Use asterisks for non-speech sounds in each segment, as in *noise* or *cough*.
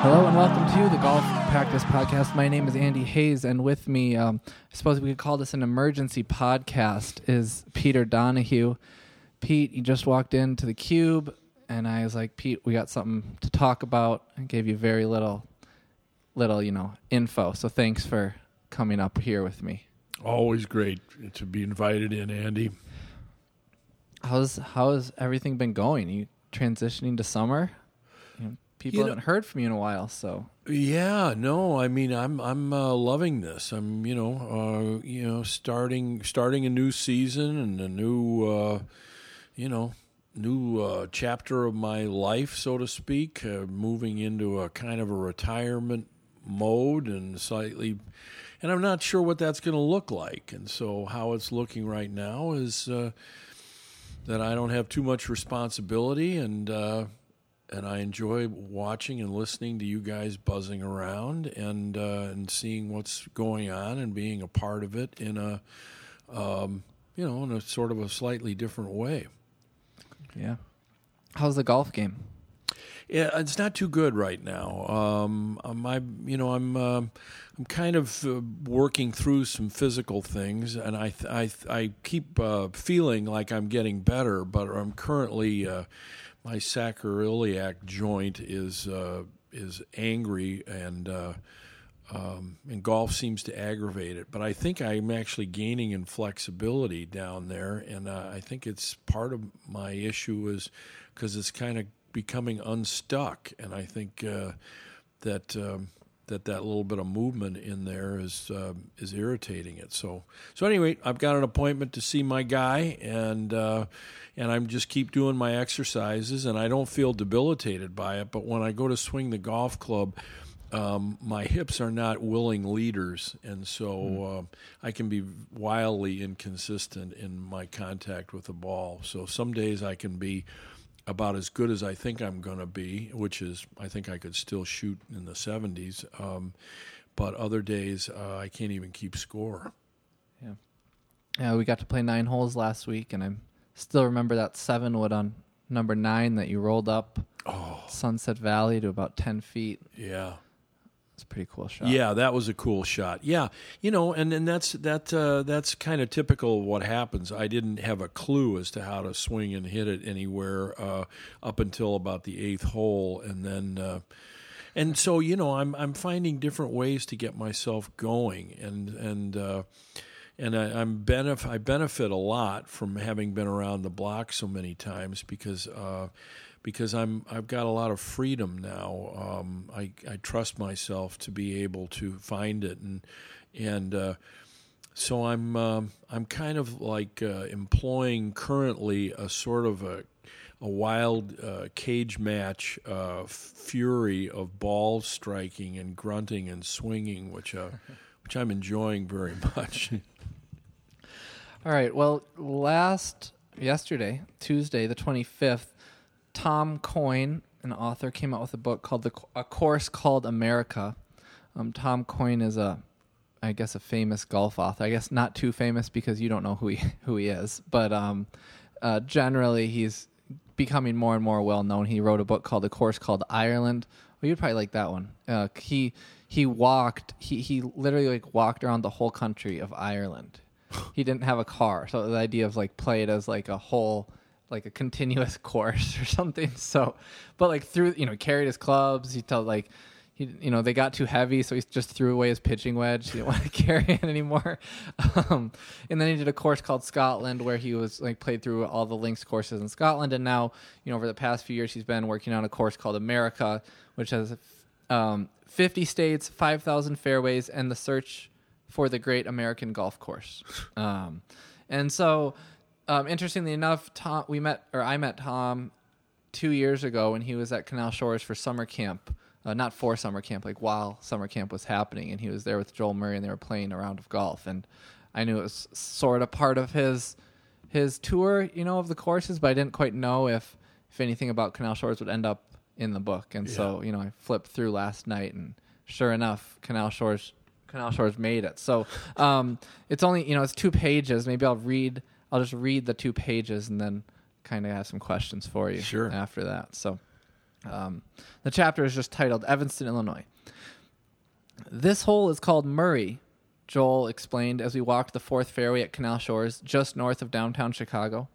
Hello and welcome to the Golf Practice Podcast. My name is Andy Hayes, and with me, um, I suppose we could call this an emergency podcast, is Peter Donahue. Pete, you just walked into the cube, and I was like, Pete, we got something to talk about. I gave you very little, little, you know, info. So thanks for coming up here with me. Always great to be invited in, Andy. How's how's everything been going? You transitioning to summer? You know, people You know- haven't heard from you in a while, so Yeah, no, I mean, I'm I'm uh, loving this. I'm, you know, uh, you know, starting starting a new season and a new, uh, you know, new uh, chapter of my life, so to speak. Uh, moving into a kind of a retirement mode and slightly, and I'm not sure what that's going to look like. And so, how it's looking right now is uh, that I don't have too much responsibility and. Uh, and I enjoy watching and listening to you guys buzzing around and uh, and seeing what's going on and being a part of it in a um, you know in a sort of a slightly different way. yeah. How's the golf game? Yeah, it's not too good right now. Um, um, I, you know, I'm, um, I'm kind of uh, working through some physical things, and I, th- I, th- I keep uh, feeling like I'm getting better, but I'm currently, uh, my sacroiliac joint is, uh, is angry, and, uh, um, and golf seems to aggravate it. But I think I'm actually gaining in flexibility down there, and uh, I think it's part of my issue is because it's kind of becoming unstuck, and I think uh, that um, that that little bit of movement in there is uh, is irritating it. So so anyway, I've got an appointment to see my guy, and uh, and I'm just keep doing my exercises, and I don't feel debilitated by it. But when I go to swing the golf club um, my hips are not willing leaders, and so uh, I can be wildly inconsistent in my contact with the ball. So some days I can be about as good as I think I'm going to be, which is I think I could still shoot in the 70s. Um, but other days uh, I can't even keep score. Yeah, Yeah, we got to play nine holes last week, and I still remember that seven wood on number nine that you rolled up Sunset Valley to about ten feet. Yeah. It's a pretty cool shot. Yeah, that was a cool shot. Yeah, you know, and, and that's that uh, that's kind of typical of what happens. I didn't have a clue as to how to swing and hit it anywhere uh, up until about the eighth hole, and then uh, and so you know, I'm I'm finding different ways to get myself going, and and. Uh, and I, I'm benef- I benefit a lot from having been around the block so many times because uh, because I'm I've got a lot of freedom now. Um, I I trust myself to be able to find it and and uh, so I'm um, I'm kind of like uh, employing currently a sort of a a wild uh, cage match uh, fury of ball striking and grunting and swinging, which uh, *laughs* which I'm enjoying very much. *laughs* All right. Well, last yesterday, Tuesday, the twenty fifth, Tom Coyne, an author, came out with a book called the a course called America. Um, Tom Coyne is a, I guess, a famous golf author. I guess not too famous because you don't know who he *laughs* who he is, but um, uh, generally he's becoming more and more well known. He wrote a book called a course called Ireland. Well, you'd probably like that one. Uh, he he walked. He he literally like walked around the whole country of Ireland. *laughs* he didn't have a car, so the idea of like play it as like a whole like a continuous *laughs* course or something. So, but like through you know carried his clubs. He told like he you know they got too heavy, so he just threw away his pitching wedge. He didn't want to *laughs* carry it anymore. *laughs* Um, and then he did a course called Scotland where he was like played through all the links courses in Scotland. And now you know over the past few years he's been working on a course called America, which has um, 50 states, 5,000 fairways, and the search for the great American golf course. Um, and so, um, interestingly enough, Tom, we met, or I met Tom two years ago when he was at Canal Shores for summer camp uh, not for summer camp, like while summer camp was happening, and he was there with Joel Murray, and they were playing a round of golf, and I knew it was sort of part of his his tour, you know, of the courses, but I didn't quite know if if anything about Canal Shores would end up in the book, and so you know, I flipped through last night, and sure enough, Canal Shores Canal Shores made it. So um, it's only you know it's two pages. Maybe I'll read. I'll just read the two pages and then kind of have some questions for you Sure. after that. So um, the chapter is just titled Evanston, Illinois. This hole is called Murray, Joel explained as we walked the fourth fairway at Canal Shores, just north of downtown Chicago.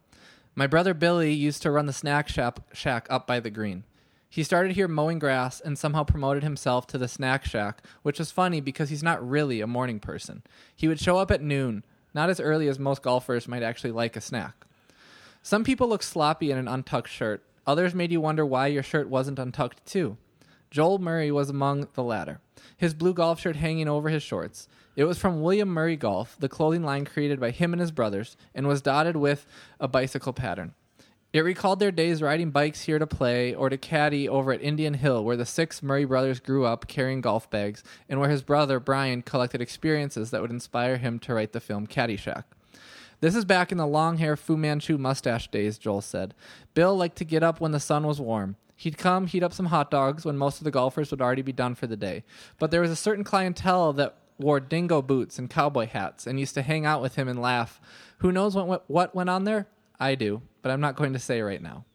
My brother Billy used to run the snack shack, shack up by the green. He started here mowing grass and somehow promoted himself to the snack shack, which was funny because he's not really a morning person. He would show up at noon, not as early as most golfers might actually like a snack. Some people look sloppy in an untucked shirt. Others made you wonder why your shirt wasn't untucked too. Joel Murray was among the latter, his blue golf shirt hanging over his shorts. It was from William Murray Golf, the clothing line created by him and his brothers, and was dotted with a bicycle pattern. It recalled their days riding bikes here to play or to caddy over at Indian Hill, where the six Murray brothers grew up carrying golf bags, and where his brother Brian collected experiences that would inspire him to write the film Caddyshack. This is back in the long hair Fu Manchu mustache days, Joel said. Bill liked to get up when the sun was warm. He'd come, heat up some hot dogs when most of the golfers would already be done for the day. But there was a certain clientele that wore dingo boots and cowboy hats and used to hang out with him and laugh. Who knows what, what went on there? I do, but I'm not going to say right now.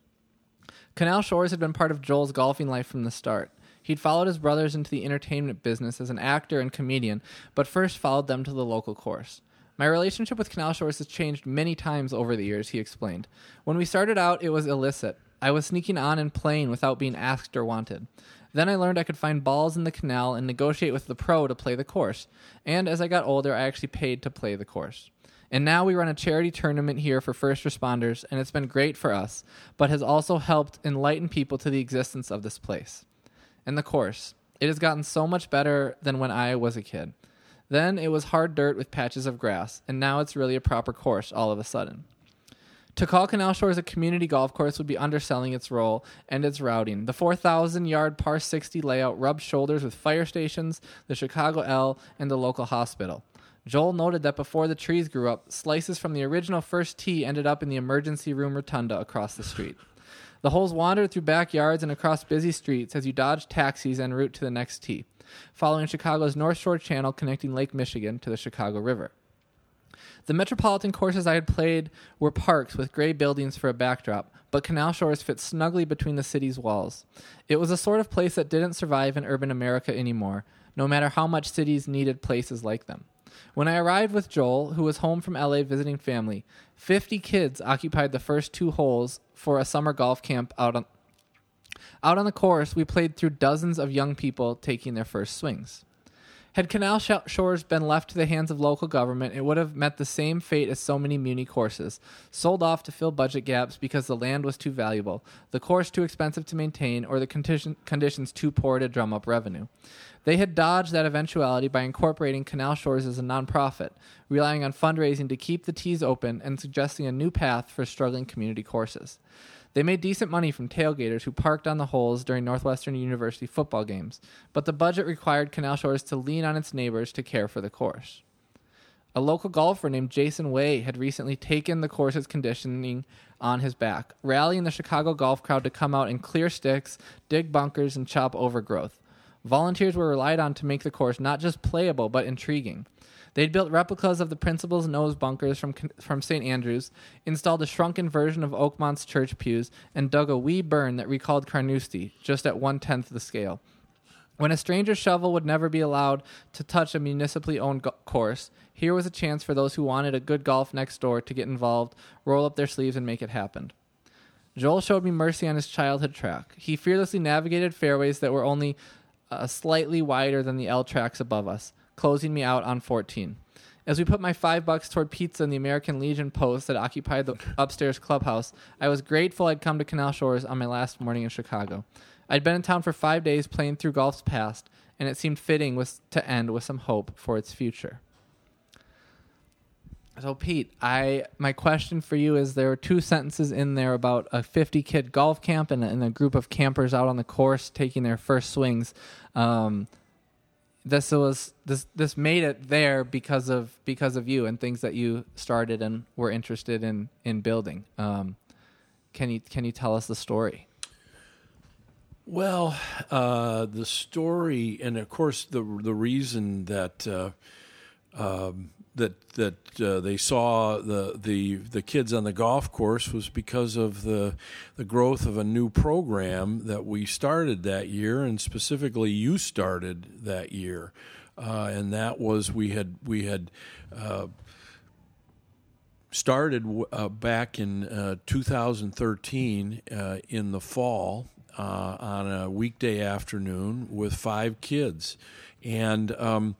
Canal Shores had been part of Joel's golfing life from the start. He'd followed his brothers into the entertainment business as an actor and comedian, but first followed them to the local course. My relationship with Canal Shores has changed many times over the years, he explained. When we started out, it was illicit. I was sneaking on and playing without being asked or wanted. Then I learned I could find balls in the canal and negotiate with the pro to play the course. And as I got older, I actually paid to play the course. And now we run a charity tournament here for first responders, and it's been great for us, but has also helped enlighten people to the existence of this place. And the course. It has gotten so much better than when I was a kid. Then it was hard dirt with patches of grass, and now it's really a proper course all of a sudden. To call Canal Shores a community golf course would be underselling its role and its routing. The 4,000 yard par 60 layout rubs shoulders with fire stations, the Chicago L, and the local hospital. Joel noted that before the trees grew up, slices from the original first tee ended up in the emergency room rotunda across the street. The holes wandered through backyards and across busy streets as you dodged taxis en route to the next tee, following Chicago's North Shore Channel connecting Lake Michigan to the Chicago River. The metropolitan courses I had played were parks with gray buildings for a backdrop, but Canal Shores fit snugly between the city's walls. It was a sort of place that didn't survive in urban America anymore, no matter how much cities needed places like them. When I arrived with Joel, who was home from LA visiting family, 50 kids occupied the first two holes for a summer golf camp out on out on the course, we played through dozens of young people taking their first swings. Had Canal Sh- Shores been left to the hands of local government, it would have met the same fate as so many Muni courses sold off to fill budget gaps because the land was too valuable, the course too expensive to maintain, or the condition- conditions too poor to drum up revenue. They had dodged that eventuality by incorporating Canal Shores as a nonprofit, relying on fundraising to keep the tees open and suggesting a new path for struggling community courses. They made decent money from tailgaters who parked on the holes during Northwestern University football games, but the budget required Canal Shores to lean on its neighbors to care for the course. A local golfer named Jason Way had recently taken the course's conditioning on his back, rallying the Chicago golf crowd to come out and clear sticks, dig bunkers, and chop overgrowth. Volunteers were relied on to make the course not just playable but intriguing. They'd built replicas of the principal's nose bunkers from, from St. Andrews, installed a shrunken version of Oakmont's church pews, and dug a wee burn that recalled Carnoustie, just at one tenth the scale. When a stranger's shovel would never be allowed to touch a municipally owned go- course, here was a chance for those who wanted a good golf next door to get involved, roll up their sleeves, and make it happen. Joel showed me mercy on his childhood track. He fearlessly navigated fairways that were only uh, slightly wider than the L tracks above us, closing me out on 14. As we put my five bucks toward pizza in the American Legion post that occupied the *laughs* upstairs clubhouse, I was grateful I'd come to Canal Shores on my last morning in Chicago. I'd been in town for five days playing through golf's past, and it seemed fitting was to end with some hope for its future. So Pete, I my question for you is there are two sentences in there about a 50 kid golf camp and a, and a group of campers out on the course taking their first swings. Um, this was this this made it there because of because of you and things that you started and were interested in in building. Um, can you can you tell us the story? Well, uh, the story, and of course, the the reason that uh, um, that that uh, they saw the, the the kids on the golf course was because of the the growth of a new program that we started that year, and specifically you started that year, uh, and that was we had we had. Uh, started uh, back in uh, 2013 uh, in the fall on a weekday afternoon with five kids, and um,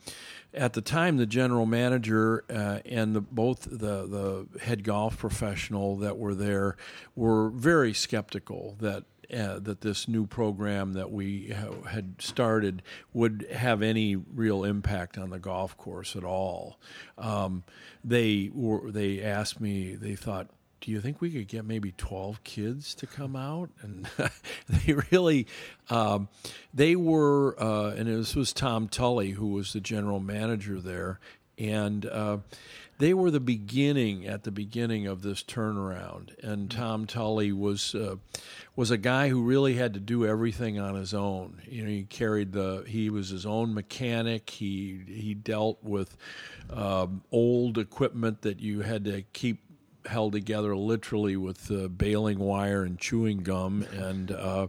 at the time, the general manager uh, and the, both the, the head golf professional that were there were very skeptical that uh, that this new program that we ha- had started would have any real impact on the golf course at all. Um, they were they asked me. They thought, do you think we could get maybe 12 kids to come out? And *laughs* they really um, they were uh, and this was tom tully who was the general manager there. And uh, they were the beginning at the beginning of this turnaround. And tom tully was uh, was a guy who really had to do everything on his own. You know he carried the he was his own mechanic. He he dealt with um, old equipment that you had to keep held together literally with uh, baling wire and chewing gum, and uh,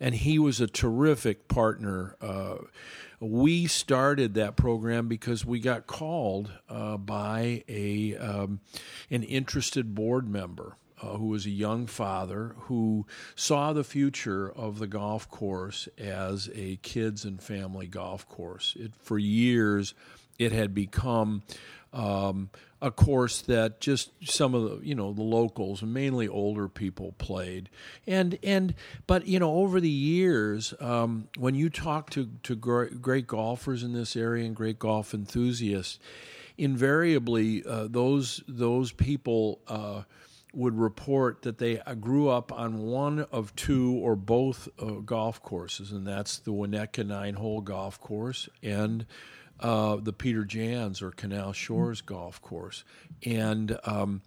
and he was a terrific partner. Uh, we started that program because we got called uh, by a um, an interested board member. Uh, who was a young father who saw the future of the golf course as a kids and family golf course. It, for years, it had become um, a course that just some of the you know the locals mainly older people played. And and but you know over the years um, when you talk to to great, golfers in this area and great golf enthusiasts invariably uh, those those people uh, would report that they uh, grew up on one of two or both uh, golf courses and that's the Winnetka nine hole golf course and uh, the Peter Jans or Canal Shores golf course. And um,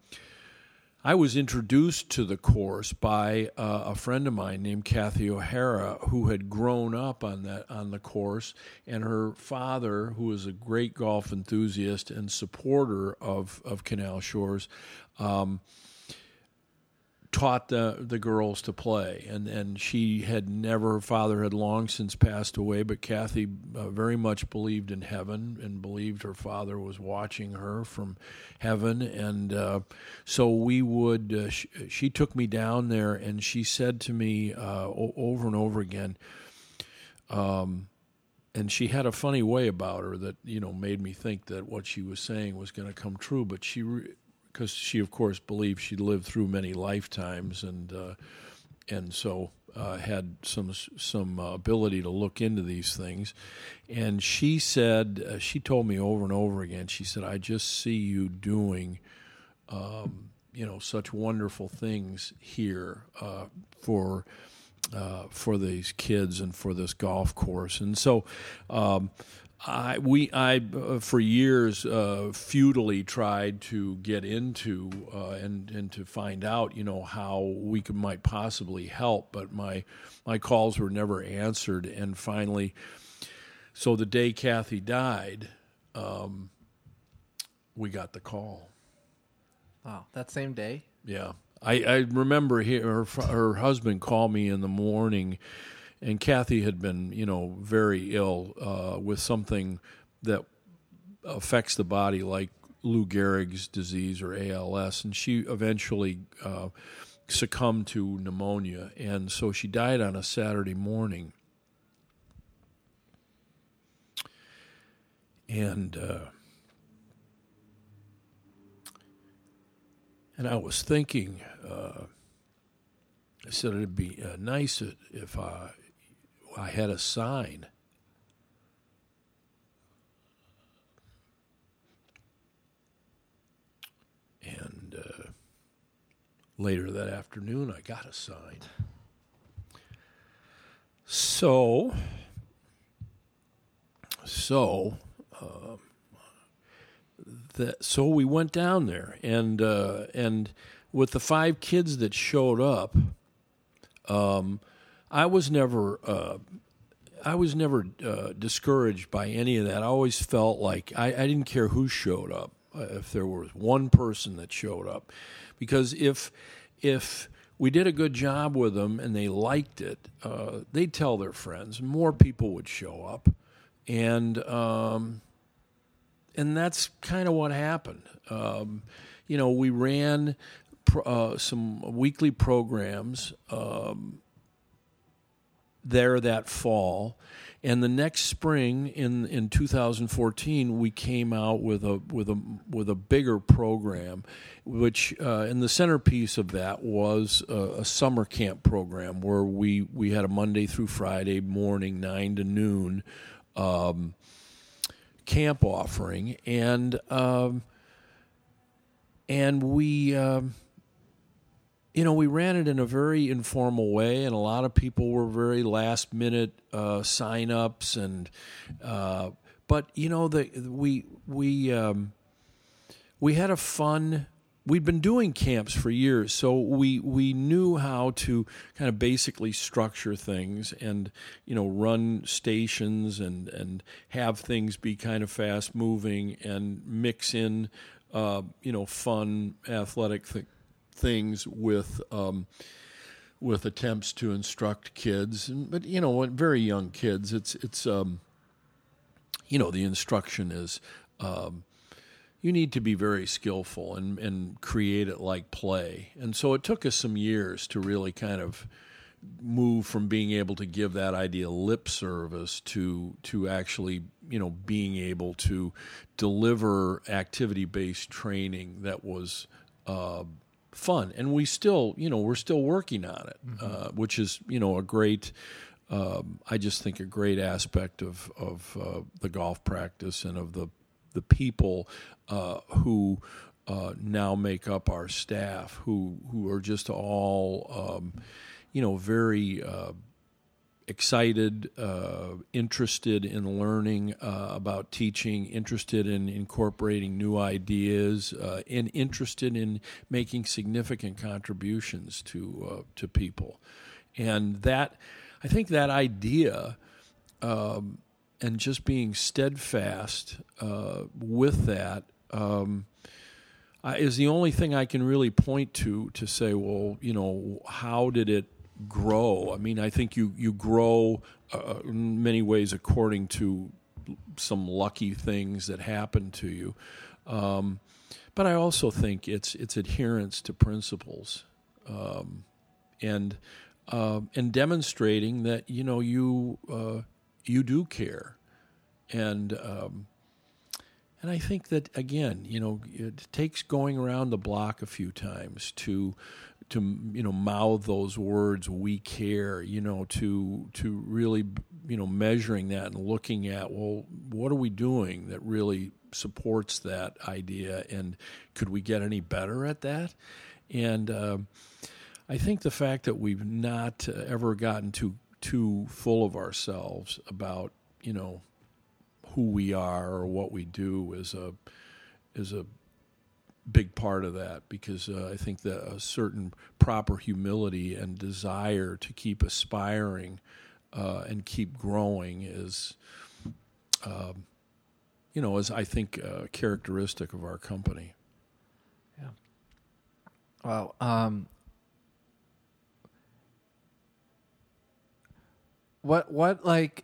I was introduced to the course by uh, a friend of mine named Kathy O'Hara, who had grown up on that on the course, and her father, who was a great golf enthusiast and supporter of of Canal Shores. Um, taught the the girls to play, and and she had never. Her father had long since passed away, but Kathy uh, very much believed in heaven and believed her father was watching her from heaven, and uh, so we would. Uh, she, she, took me down there, and she said to me uh, o- over and over again. Um, and she had a funny way about her that you know made me think that what she was saying was going to come true. But she re- because she, of course, believed she'd lived through many lifetimes, and uh, and so uh, had some some uh, ability to look into these things. And she said, uh, she told me over and over again. She said, "I just see you doing." Um, you know, such wonderful things here uh, for uh, for these kids and for this golf course, and so um, I we I uh, for years uh, futilely tried to get into uh, and and to find out you know how we could might possibly help, but my my calls were never answered, and finally, so the day Kathy died, um, we got the call. Wow, that same day. Yeah, I I remember her her husband called me in the morning and Kathy had been, you know, very ill uh, with something that affects the body, like Lou Gehrig's disease or ALS, and she eventually uh, succumbed to pneumonia, and so she died on a Saturday morning. And uh, and I was thinking, uh, I said it'd be uh, nice if I I had a sign. And uh, later that afternoon, I got a sign. So, so, uh, that so we went down there, and uh, and with the five kids that showed up, um, I was never. Uh, I was never uh, discouraged by any of that. I always felt like I, I didn't care who showed up, uh, if there was one person that showed up, because if if we did a good job with them and they liked it, uh, they'd tell their friends. More people would show up, and um, and that's kind of what happened. Um, you know, we ran uh, some weekly programs um, there that fall. And the next spring in, in 2014, we came out with a with a with a bigger program, which uh, and the centerpiece of that was a, a, summer camp program where we we had a Monday through Friday morning nine to noon um, camp offering, and um, and we. Um, you know, we ran it in a very informal way, and a lot of people were very last minute uh, sign ups, and uh, but you know, the we we um, we had a fun. We'd been doing camps for years, so we we knew how to kind of basically structure things and you know run stations and and have things be kind of fast moving and mix in uh, you know fun athletic th- things with um, with attempts to instruct kids, but you know, very young kids. It's it's um, you know the instruction is um, you need to be very skillful and and create it like play, and so it took us some years to really kind of move from being able to give that idea lip service to to actually you know being able to deliver activity based training that was uh, fun, and we still, you know, we're still working on it, mm-hmm. uh, which is, you know, a great. Um, I just think a great aspect of of uh, the golf practice and of the the people uh, who uh, now make up our staff, who who are just all, um, you know, very uh, excited, uh, interested in learning uh, about teaching, interested in incorporating new ideas, uh, and interested in making significant contributions to uh, to people. And that, I think, that idea. Um, and just being steadfast uh, with that um, is the only thing I can really point to to say, well, you know, how did it grow. I mean, I think you you grow uh, in many ways according to some lucky things that happen to you. Um, but I also think it's it's adherence to principles, um, and uh, and demonstrating that you know you uh, you do care, and um, and I think that again, you know, it takes going around the block a few times to to you know mouth those words we care you know to to really you know measuring that and looking at well what are we doing that really supports that idea and could we get any better at that? And uh, I think the fact that we've not uh, ever gotten too too full of ourselves about you know who we are or what we do is a is a big part of that because uh, I think that a certain proper humility and desire to keep aspiring uh, and keep growing is, um, you know, is I think uh, characteristic of our company. Yeah. Wow. Um, what what like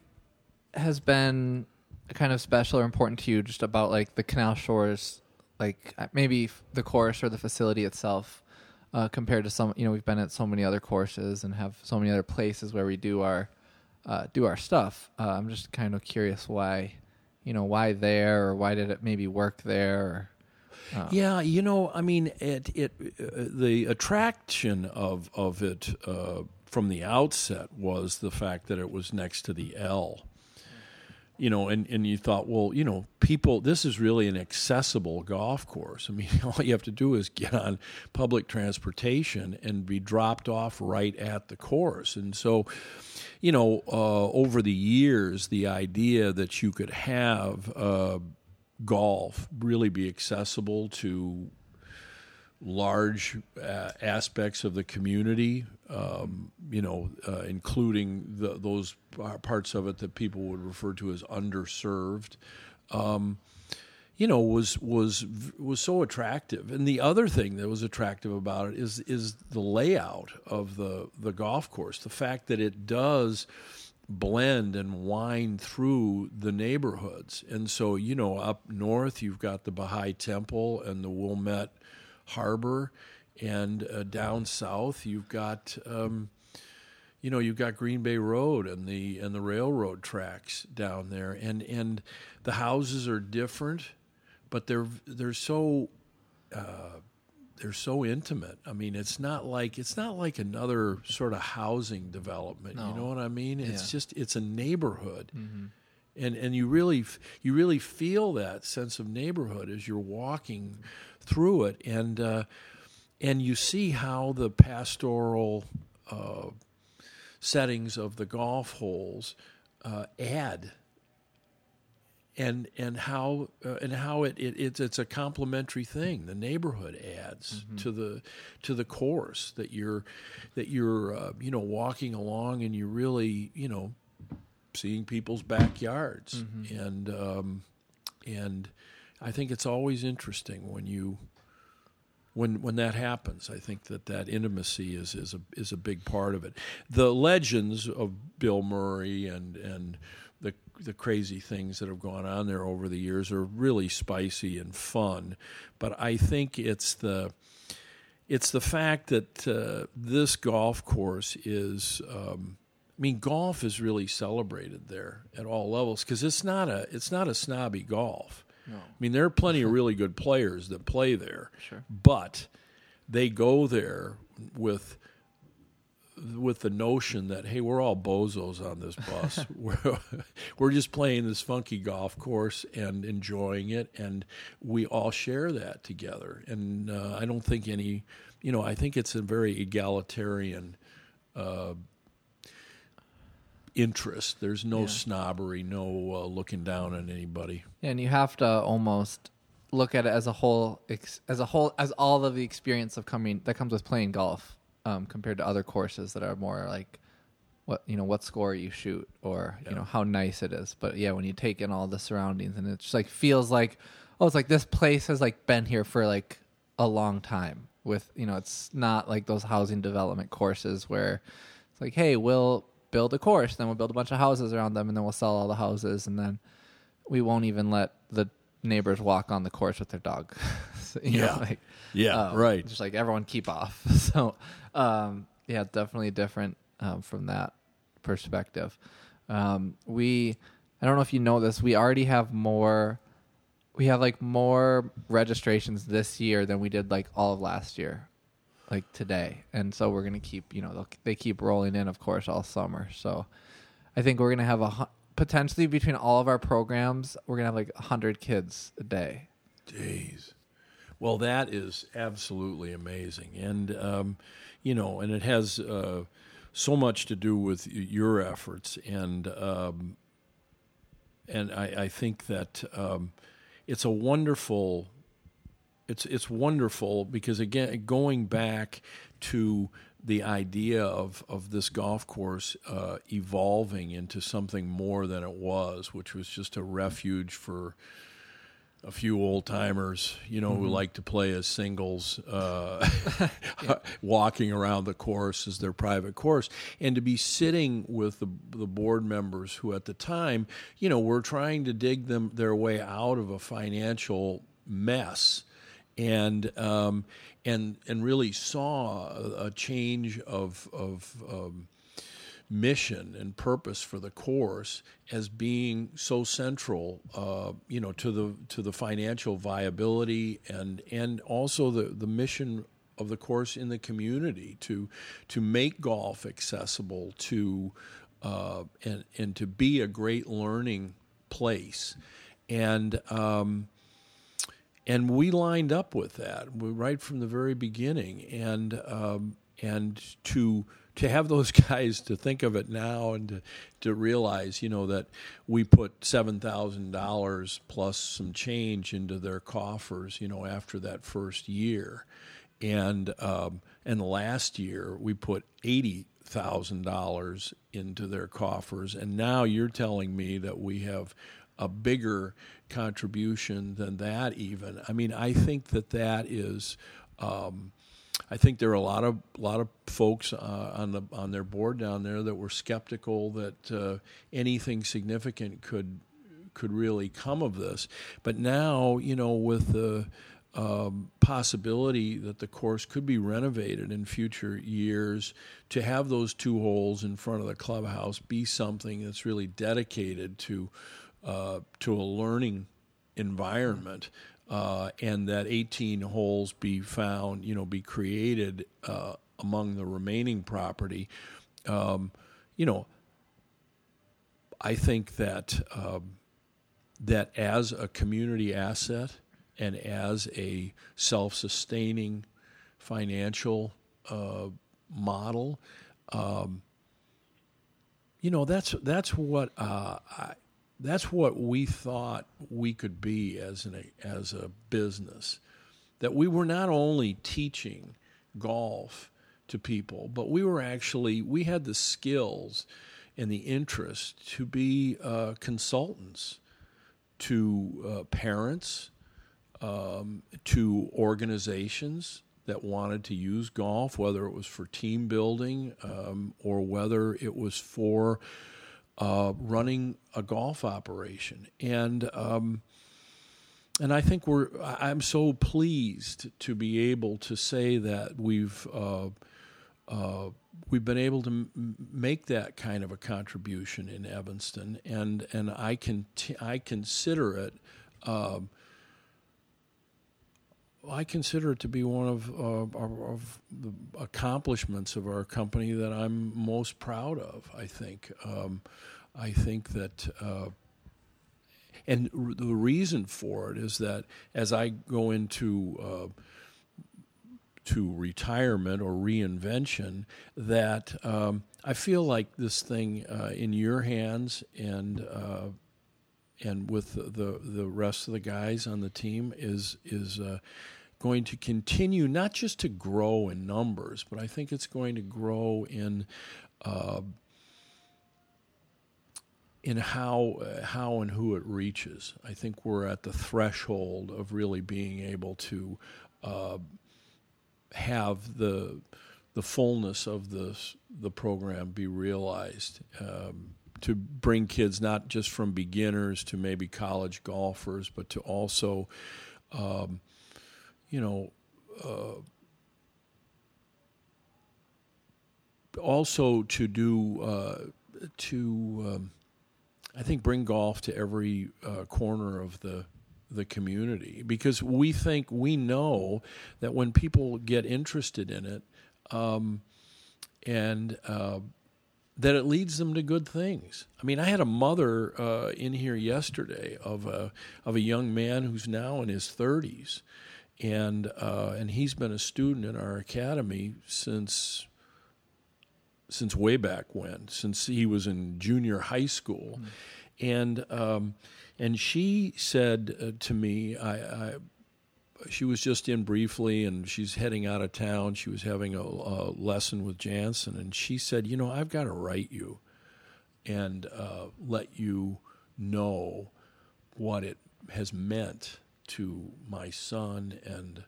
has been kind of special or important to you just about like the Canal Shores like uh, maybe the course or the facility itself uh, compared to some you know we've been at so many other courses and have so many other places where we do our uh, do our stuff. Uh, i'm just kind of curious why you know why there or why did it maybe work there or, uh, yeah, you know, I mean, it, it uh, the attraction of of it from the outset was the fact that it was next to the L, you know, and, and you thought, well, you know, people, this is really an accessible golf course. I mean, *laughs* all you have to do is get on public transportation and be dropped off right at the course. And so, you know, uh, over the years, the idea that you could have uh, golf really be accessible to large uh, aspects of the community, um, you know, uh, including the, those parts of it that people would refer to as underserved. Um, you know, was was was so attractive. And the other thing that was attractive about it is is the layout of the the golf course. The fact that it does blend and wind through the neighborhoods. And so, you know, up north you've got the Baha'i Temple and the Wilmette Harbor, and uh, down south you've got. Um, you know you've got Green Bay Road and the and the railroad tracks down there, and and the houses are different, but they're they're so uh, they're so intimate. I mean, it's not like it's not like another sort of housing development. No. You know what I mean? It's Yeah. just it's a neighborhood. And, and you really you really feel that sense of neighborhood as you're walking through it, and uh, and you see how the pastoral uh, settings of the golf holes uh, add. And and how uh, and how it, it it's it's a complementary thing. The neighborhood adds to the to the course that you're that you're uh, you know walking along and you're really you know seeing people's backyards. And um, and I think it's always interesting when you when when that happens. I think that that intimacy is is a is a big part of it. The legends of Bill Murray and and the the crazy things that have gone on there over the years are really spicy and fun, but I think it's the it's the fact that uh, this golf course is. Um, I mean, golf is really celebrated there at all levels because it's not a it's not a snobby golf. No. I mean, there are plenty of really good players that play there, Sure. but they go there with with the notion that hey, we're all bozos on this bus. *laughs* we're we're just playing this funky golf course and enjoying it, and we all share that together. And uh, I don't think any, you know, I think it's a very egalitarian. Uh, interest there's no Yeah. snobbery no uh, looking down on anybody and you have to almost look at it as a whole, ex- as a whole, as all of the experience of coming that comes with playing golf, um, compared to other courses that are more like, what you know, what score you shoot, or you know how nice it is. But yeah, when you take in all the surroundings, and it just like feels like, oh, it's like this place has like been here for like a long time. With you know, it's not like those housing development courses where it's like, hey, we'll build a course, then we'll build a bunch of houses around them, and then we'll sell all the houses, and then we won't even let the neighbors walk on the course with their dog. *laughs* So, you know, Yeah. like, Yeah, um, right. Just like everyone keep off. *laughs* So, um, yeah, definitely different um, from that perspective. Um, we, I don't know if you know this, we already have more. We have like more registrations this year than we did like all of last year, like today, and so we're gonna keep. You know, they keep rolling in, of course, all summer. So, I think we're gonna have a potentially between all of our programs, we're gonna have like hundred kids a day. Days. Well, that is absolutely amazing, and um, you know, and it has uh, so much to do with your efforts, and um, and I, I think that um, it's a wonderful. It's it's wonderful because again, going back to the idea of, of this golf course uh, evolving into something more than it was, which was just a refuge for a few old timers, you know, who like to play as singles, uh, *laughs* *laughs* walking around the course as their private course, and to be sitting with the the board members who, at the time, you know, were trying to dig them their way out of a financial mess, and um, and and really saw a, change of of um, mission and purpose for the course as being so central, uh, you know, to the to the financial viability and and also the the mission of the course in the community to to make golf accessible to uh, and and to be a great learning place. and um, and we lined up with that right from the very beginning, and um, and to to have those *laughs* guys to think of it now and to, to realize, you know, that we put seven thousand dollars plus some change into their coffers, you know, after that first year, and um, and last year we put eighty thousand dollars into their coffers, and now you're telling me that we have a bigger contribution than that. Even, I mean, I think that that is. Um, I think there are a lot of lot of folks uh, on the on their board down there that were skeptical that uh, anything significant could could really come of this. But now, you know, with the um, possibility that the course could be renovated in future years, to have those two holes in front of the clubhouse be something that's really dedicated to to a learning environment uh, and that 18 holes be found, you know, be created uh, among the remaining property. Um, you know, I think that um, that as a community asset and as a self-sustaining financial uh, model, um, you know, that's that's what uh, I, that's what we thought we could be as an as a business. That we were not only teaching golf to people but we were actually we had the skills and the interest to be uh, consultants to uh, parents um, to organizations that wanted to use golf whether it was for team building um, or whether it was for uh, running a golf operation, and um, and I think we're. I'm so pleased to be able to say that we've. Uh, uh, we've been able to m- make that kind of a contribution in Evanston, and and I can t- I consider it um, I consider it to be one of, uh, of the accomplishments of our company that I'm most proud of. I think. Um, I think that, uh, and r- the reason for it is that as I go into uh, to retirement or reinvention, that um, I feel like this thing uh, in your hands and uh, and with the the rest of the guys on the team is is uh, going to continue not just to grow in numbers, but I think it's going to grow in uh, in how uh, how and who it reaches. I think we're at the threshold of really being able to uh, have the the fullness of the the program be realized. Um, to bring kids not just from beginners to maybe college golfers, but to also, um, you know, uh, also to do uh, to um, I think bring golf to every uh, corner of the the community. Because we think we know that when people get interested in it, um, and uh, that it leads them to good things. I mean, I had a mother uh, in here yesterday of a of a young man who's now in his thirties, and uh, and he's been a student in our academy since since way back when, since he was in junior high school, mm. and um, and she said uh, to me, I, I, she was just in briefly, and she's heading out of town. She was having a, a lesson with Jansen, and she said, you know, I've got to write you, and uh, let you know what it has meant to my son and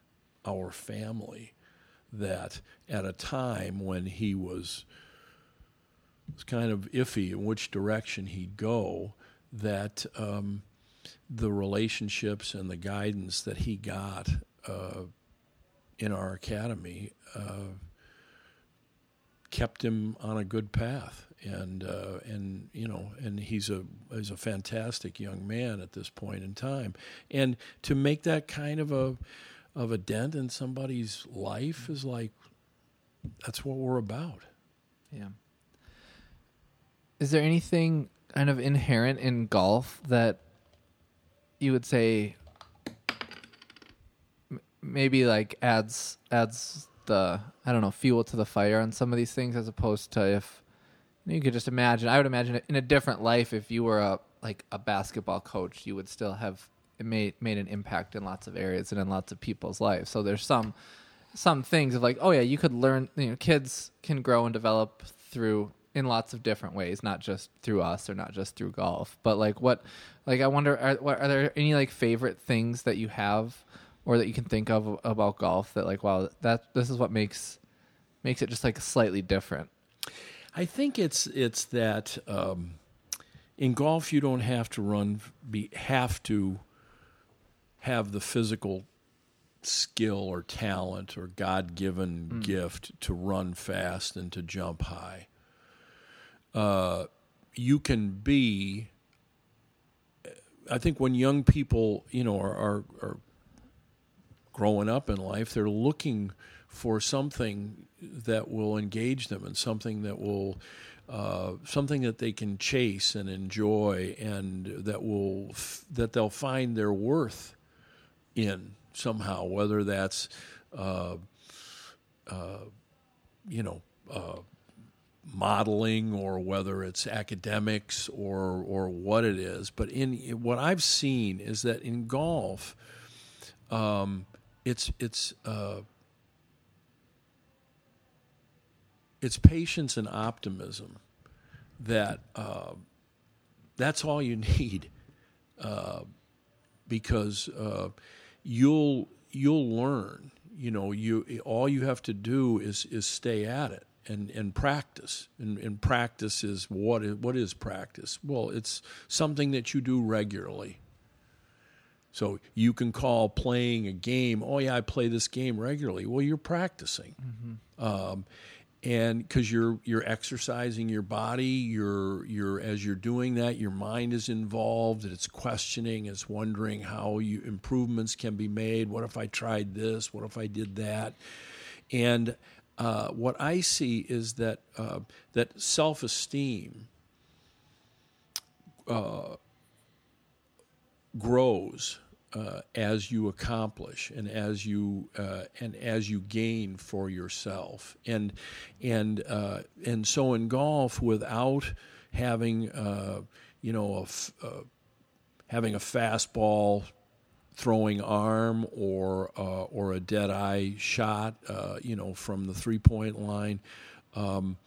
our family that at a time when he was was kind of iffy in which direction he'd go, that um, the relationships and the guidance that he got uh, in our academy uh, kept him on a good path. And uh, and you know and he's a he's a fantastic young man at this point in time, and to make that kind of a of a dent in somebody's life is like that's what we're about. Yeah is there anything kind of inherent in golf that you would say maybe like adds adds the I don't know fuel to the fire on some of these things as opposed to if you could just imagine I would imagine in a different life if you were a like a basketball coach you would still have made made an impact in lots of areas and in lots of people's lives. So there's some some things of like oh yeah you could learn you know kids can grow and develop through in lots of different ways not just through us or not just through golf but like what like i wonder are, what, are there any like favorite things that you have or that you can think of about golf that like wow that this is what makes makes it just like slightly different I think it's it's that um, in golf you don't have to run be have to have the physical skill or talent or God given gift to run fast and to jump high. Uh, you can be. I think when young people, you know, are, are, are growing up in life, they're looking for something that will engage them and something that will uh, something that they can chase and enjoy and that will f- that they'll find their worth in somehow whether that's uh, uh, you know uh, modeling or whether it's academics or or what it is. But in what I've seen is that in golf um, it's it's uh, it's patience and optimism that uh, that's all you *laughs* need uh, because uh, you'll you'll learn. You know you all you have to do is is stay at it and and practice and, and practice is what is what is practice well it's something that you do regularly so you can call playing a game, oh yeah, I play this game regularly. Well, you're practicing, um, and because you're you're exercising your body, you're you're as you're doing that, your mind is involved. It's questioning, it's wondering how you improvements can be made. What if I tried this? What if I did that? And uh, what I see is that uh, that self esteem grows uh, as you accomplish and as you uh, and as you gain for yourself. And and uh, and so in golf without having uh, you know a f- uh, having a fastball throwing arm or uh, or a dead eye shot uh, you know from the three point line um,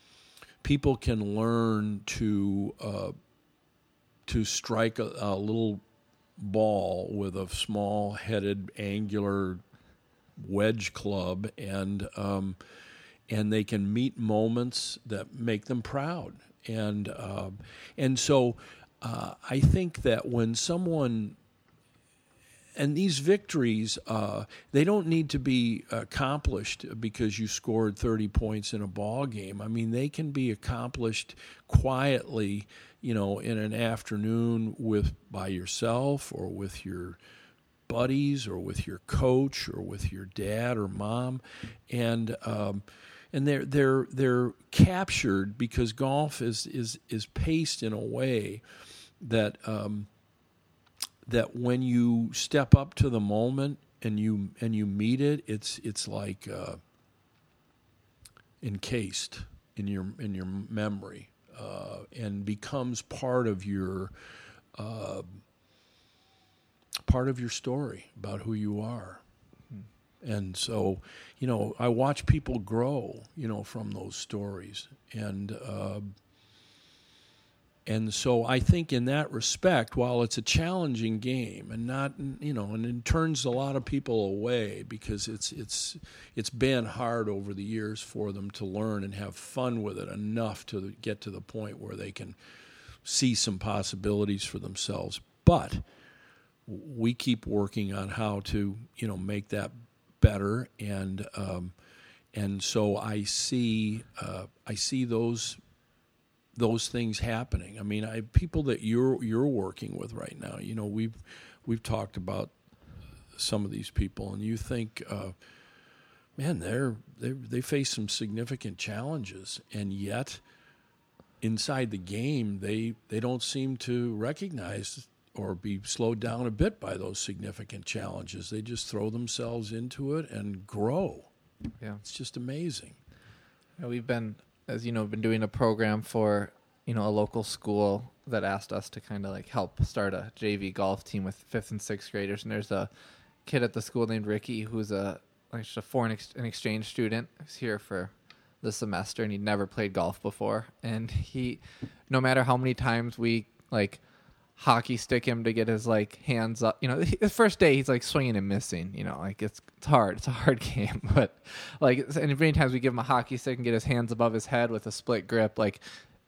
people can learn to uh, to strike a, a little ball with a small headed angular wedge club and um, and they can meet moments that make them proud. And uh, and so uh, I think that when someone and these victories uh, they don't need to be accomplished because you scored 30 points in a ball game i mean they can be accomplished quietly you know in an afternoon with by yourself or with your buddies or with your coach or with your dad or mom. And um, and they're they're they're captured because golf is is is paced in a way that um, that when you step up to the moment and you and you meet it, it's it's like uh, encased in your in your memory uh, and becomes part of your uh, part of your story about who you are. And so, you know, I watch people grow, you know, from those stories, and uh, and so I think in that respect, while it's a challenging game and not, you know, and it turns a lot of people away because it's it's it's been hard over the years for them to learn and have fun with it enough to get to the point where they can see some possibilities for themselves. But we keep working on how to, you know, make that better and um, and so I see uh, I see those those things happening. I mean, I people that you're you're working with right now. You know, we've we've talked about some of these people, and you think, uh, man, they're they they face some significant challenges, and yet inside the game, they they don't seem to recognize or be slowed down a bit by those significant challenges. They just throw themselves into it and grow. Yeah. It's just amazing. Yeah, We've been, as you know, been doing a program for you know a local school that asked us to kind of like help start a JV golf team with fifth and sixth graders. And there's a kid at the school named Ricky who's a like just a foreign ex- an exchange student. He's here for the semester and he'd never played golf before. And he, no matter how many times we like hockey stick him to get his like hands up. You know, the first day he's like swinging and missing. You know, like it's it's hard. It's a hard *laughs* game, but like and many times we give him a hockey stick and get his hands above his head with a split grip. Like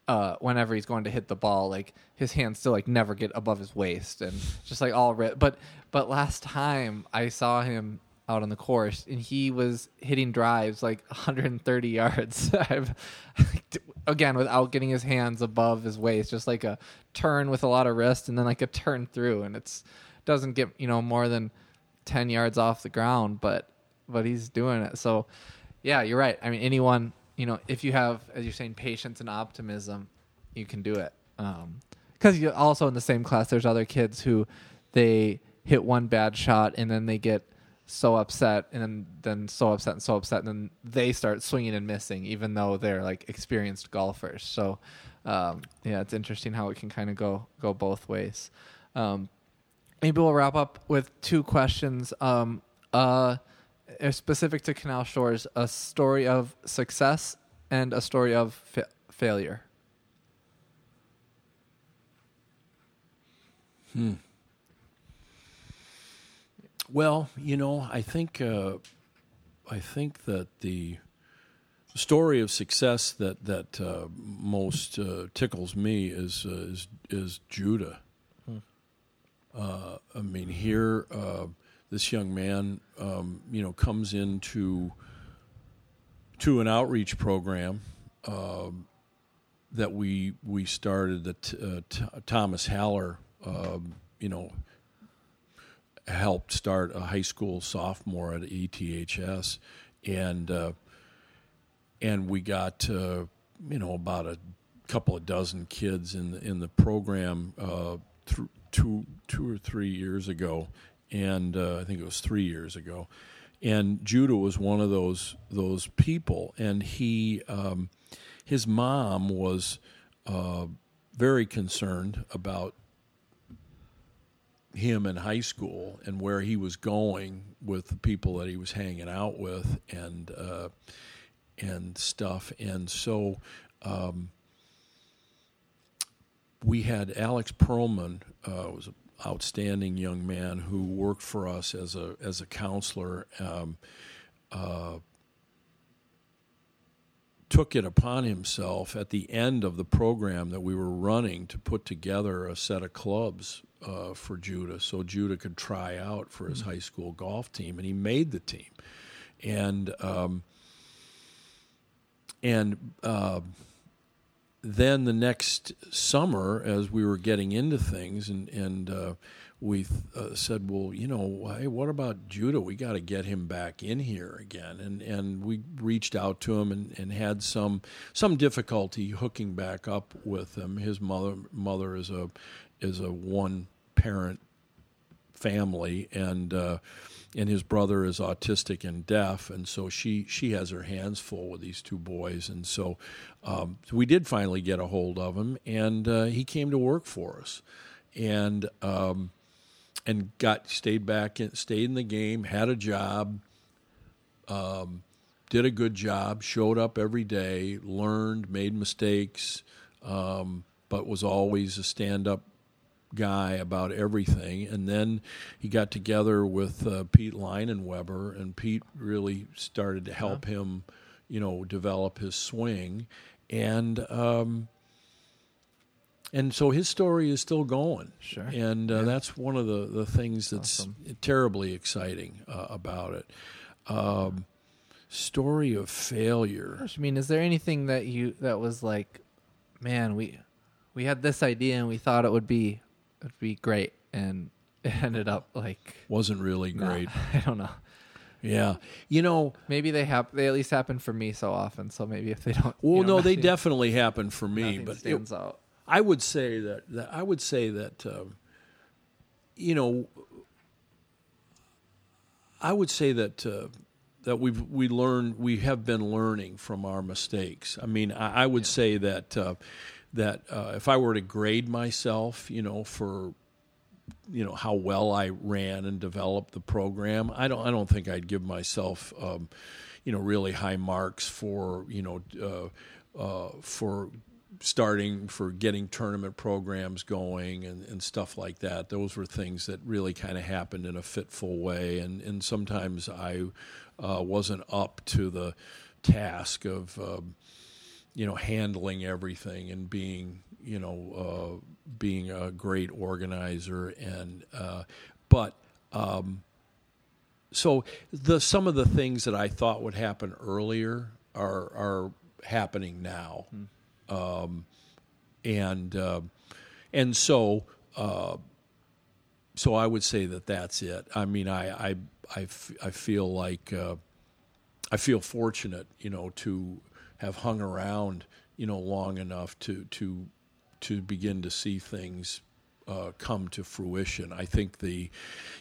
uh, whenever he's going to hit the ball, like his hands still like never get above his waist and just like all ri- But but last time I saw him out on the course and he was hitting drives like 130 yards. *laughs* Again without getting his hands above his waist, just like a turn with a lot of wrist and then like a turn through, and it's doesn't get you know more than 10 yards off the ground, but but he's doing it. So yeah, you're right. I mean, anyone you know, if you have as you're saying patience and optimism, you can do it. Um, because you also in the same class, there's other kids who they hit one bad shot and then they get so upset and then, so upset and so upset and then they start swinging and missing even though they're like experienced golfers. So um, yeah it's interesting how it can kind of go go both ways. Um, maybe we'll wrap up with two questions. Um, uh, uh, specific to canal shores a story of success and a story of fa- failure Well, you know, I think uh, I think that the story of success that that uh, most uh, tickles me is uh, is is Judah. Uh, I mean, here uh, this young man, um, you know, comes into to an outreach program um that we we started that uh, T- Thomas Haller, um, you know, helped start a high school sophomore at ETHS, and uh, and we got uh, you know about a couple of dozen kids in the, in the program uh, th- two two or three years ago, and uh, I think it was three years ago, and Judah was one of those those people, and he um, his mom was uh, very concerned about him in high school and where he was going with the people that he was hanging out with and uh, and stuff. And so um, we had Alex Perlman, uh, was an outstanding young man who worked for us as a as a counselor. Um, uh, took it upon himself at the end of the program that we were running to put together a set of clubs uh, for Judah so Judah could try out for his high school golf team, and he made the team. And um, and uh, then the next summer, as we were getting into things, and and uh, we uh, said, well, you know, hey, what about Judah? We got to get him back in here again. And and we reached out to him and, and had some some difficulty hooking back up with him. His mother mother is a is a one parent family and uh, and his brother is autistic and deaf and so she she has her hands full with these two boys and so, um, so we did finally get a hold of him and uh, he came to work for us. And um, and got stayed back in, stayed in the game had a job um, did a good job showed up every day learned made mistakes um, but was always a stand up guy about everything. And then he got together with uh, Pete Leinenweber, and Weber, and Pete really started to help him, you know, develop his swing. And um, and so his story is still going. Sure. And uh, that's one of the, the things that's Awesome. terribly exciting uh, about it. Um, story of failure. I mean, is there anything that you that was like, man, we we had this idea and we thought it would be would be great, and *laughs* it ended up like Wasn't really nah, great. *laughs* I don't know. Yeah. You know, Maybe they hap- They at least happen for me so often. So maybe if they don't, well, you know, no, they definitely happened for me, but it, stands out. I would say that, that I would say that um, you know, I would say that uh, that we've we learned we have been learning from our mistakes. I mean, I, I would say that uh, that uh, if I were to grade myself, you know, for you know how well I ran and developed the program, I don't I don't think I'd give myself um, you know really high marks for you know uh, uh, for starting for getting tournament programs going and, and stuff like that. Those were things that really kind of happened in a fitful way, and and sometimes I uh, wasn't up to the task of um, you know handling everything and being you know uh, being a great organizer and uh, but um, so the some of the things that I thought would happen earlier are are happening now, um, and uh, and so uh, so I would say that that's it. I mean, I I I, f- I feel like uh, I feel fortunate, you know, to have hung around, you know, long enough to to to begin to see things uh, come to fruition. I think the,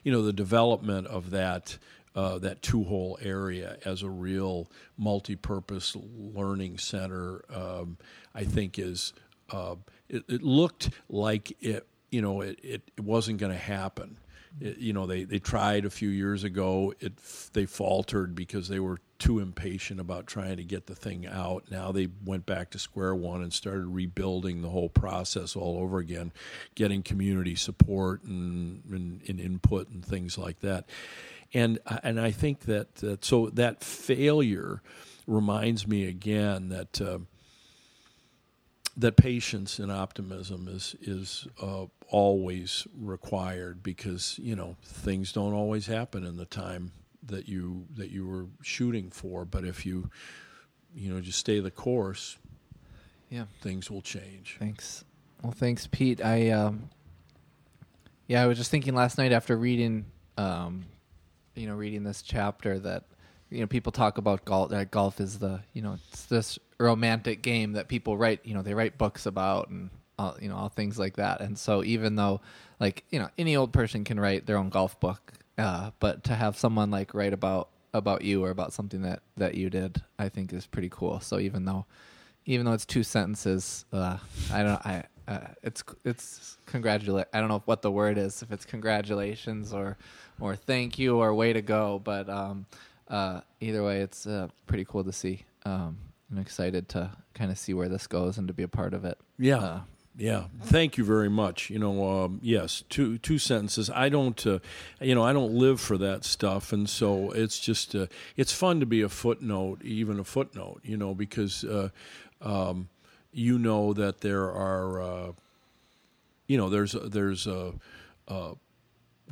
you know, the development of that uh, that two hole area as a real multi-purpose learning center, um, I think is uh, it, it, looked like it, you know, it, it, it wasn't going to happen. You know, they, they tried a few years ago. It they faltered because they were too impatient about trying to get the thing out. Now they went back to square one and started rebuilding the whole process all over again, getting community support and, and, and input and things like that. And and I think that, that so that failure reminds me again that. Uh, that patience and optimism is is uh, always required because you know things don't always happen in the time that you that you were shooting for. But if you you know just stay the course, yeah, things will change. Thanks. Well, thanks, Pete. I um, yeah, I was just thinking last night after reading um, you know reading this chapter that you know people talk about golf that golf is the you know it's this romantic game that people write you know they write books about and all, you know all things like that. And so even though like you know any old person can write their own golf book uh, but to have someone like write about about you or about something that that you did i think is pretty cool. So even though even though it's two sentences uh, i don't i uh, it's it's congratulate i don't know what the word is if it's congratulations or or thank you or way to go but um uh, either way, it's uh, pretty cool to see. Um, I'm excited to kind of see where this goes and to be a part of it. Yeah. Uh, yeah, thank you very much. You know, um, yes, two two sentences. I don't, uh, you know, I don't live for that stuff, and so it's just uh, it's fun to be a footnote, even a footnote. You know, because uh, um, you know that there are, uh, you know, there's there's uh, uh,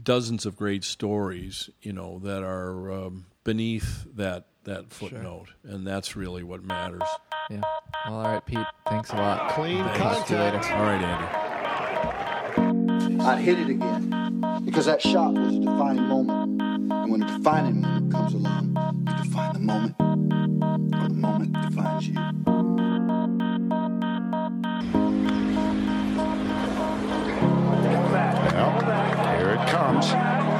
dozens of great stories, you know, that are um, beneath that that footnote, sure. and that's really what matters. Yeah. Well, all right, Pete. Thanks a lot. Clean Thanks. contact. Later. All right, Andy. I'd hit it again because that shot was a defining moment, and when a defining moment comes along, you define the moment, or the moment defines you. Well, here it comes.